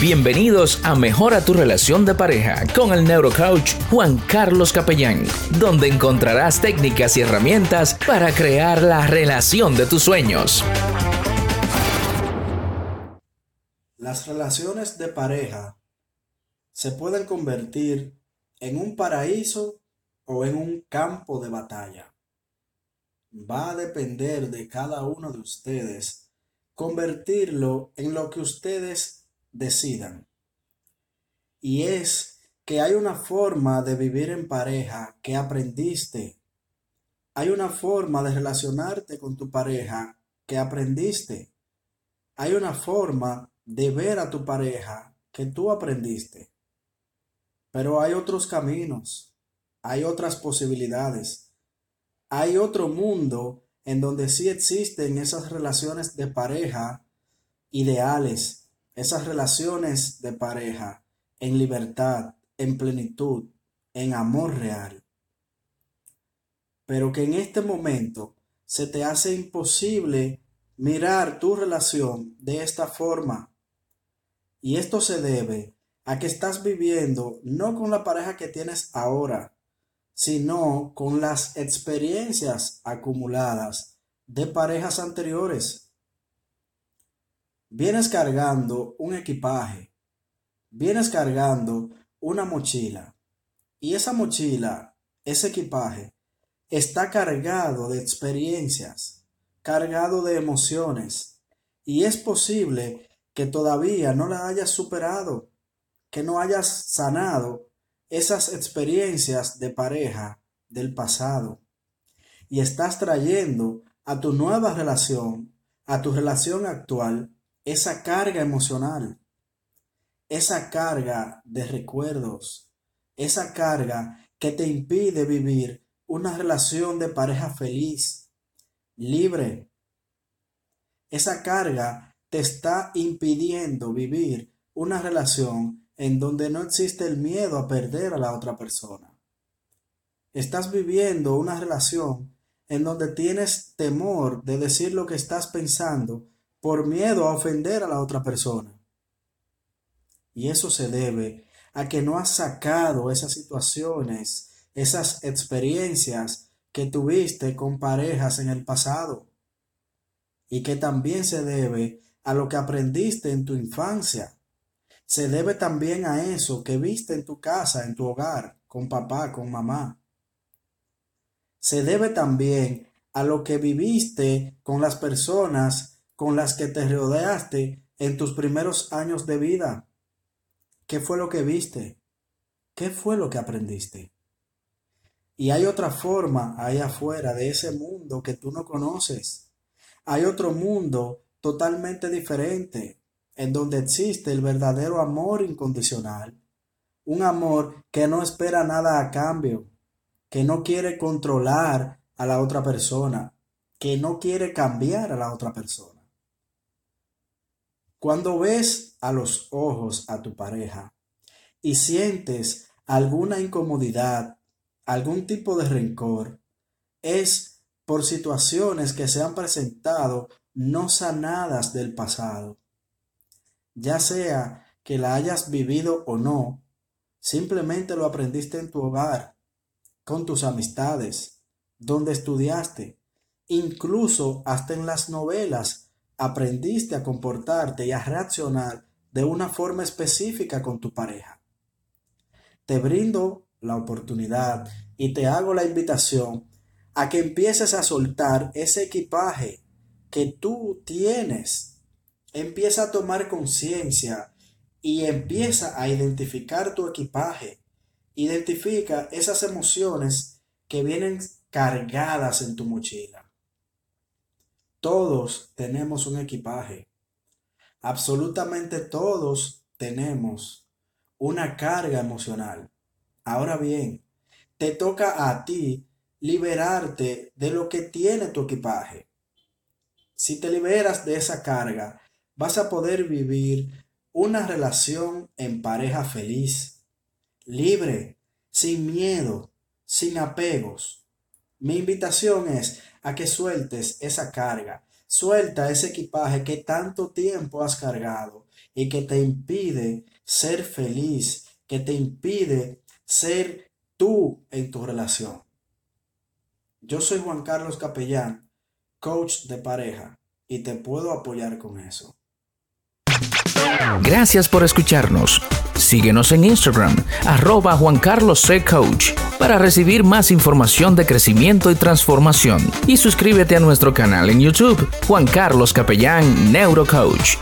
Bienvenidos a Mejora tu relación de pareja con el neurocoach Juan Carlos Capellán, donde encontrarás técnicas y herramientas para crear la relación de tus sueños. Las relaciones de pareja se pueden convertir en un paraíso o en un campo de batalla. Va a depender de cada uno de ustedes convertirlo en lo que ustedes decidan. Y es que hay una forma de vivir en pareja que aprendiste. Hay una forma de relacionarte con tu pareja que aprendiste. Hay una forma de ver a tu pareja que tú aprendiste. Pero hay otros caminos, hay otras posibilidades, hay otro mundo en donde sí existen esas relaciones de pareja ideales, esas relaciones de pareja en libertad, en plenitud, en amor real. Pero que en este momento se te hace imposible mirar tu relación de esta forma. Y esto se debe a que estás viviendo no con la pareja que tienes ahora, sino con las experiencias acumuladas de parejas anteriores. Vienes cargando un equipaje, vienes cargando una mochila y esa mochila, ese equipaje, está cargado de experiencias, cargado de emociones y es posible que todavía no la hayas superado, que no hayas sanado esas experiencias de pareja del pasado. Y estás trayendo a tu nueva relación, a tu relación actual, esa carga emocional, esa carga de recuerdos, esa carga que te impide vivir una relación de pareja feliz, libre. Esa carga te está impidiendo vivir una relación en donde no existe el miedo a perder a la otra persona. Estás viviendo una relación en donde tienes temor de decir lo que estás pensando por miedo a ofender a la otra persona. Y eso se debe a que no has sacado esas situaciones, esas experiencias que tuviste con parejas en el pasado. Y que también se debe a lo que aprendiste en tu infancia. Se debe también a eso que viste en tu casa, en tu hogar, con papá, con mamá. Se debe también a lo que viviste con las personas con las que te rodeaste en tus primeros años de vida. ¿Qué fue lo que viste? ¿Qué fue lo que aprendiste? Y hay otra forma ahí afuera de ese mundo que tú no conoces. Hay otro mundo totalmente diferente, en donde existe el verdadero amor incondicional. Un amor que no espera nada a cambio, que no quiere controlar a la otra persona, que no quiere cambiar a la otra persona. Cuando ves a los ojos a tu pareja y sientes alguna incomodidad, algún tipo de rencor, es por situaciones que se han presentado no sanadas del pasado. Ya sea que la hayas vivido o no, simplemente lo aprendiste en tu hogar, con tus amistades, donde estudiaste, incluso hasta en las novelas aprendiste a comportarte y a reaccionar de una forma específica con tu pareja. Te brindo la oportunidad y te hago la invitación a que empieces a soltar ese equipaje que tú tienes. Empieza a tomar conciencia y empieza a identificar tu equipaje. Identifica esas emociones que vienen cargadas en tu mochila. Todos tenemos un equipaje. Absolutamente todos tenemos una carga emocional. Ahora bien, te toca a ti liberarte de lo que tiene tu equipaje. Si te liberas de esa carga, vas a poder vivir una relación en pareja feliz, libre, sin miedo, sin apegos. Mi invitación es a que sueltes esa carga, Suelta ese equipaje que tanto tiempo has cargado y que te impide ser feliz, que te impide ser tú en tu relación. Yo soy Juan Carlos Capellán, coach de pareja, y te puedo apoyar con eso. Gracias por escucharnos. Síguenos en Instagram, arroba Juan Carlos C. Coach, para recibir más información de crecimiento y transformación. Y suscríbete a nuestro canal en YouTube, Juan Carlos Capellán Neurocoach.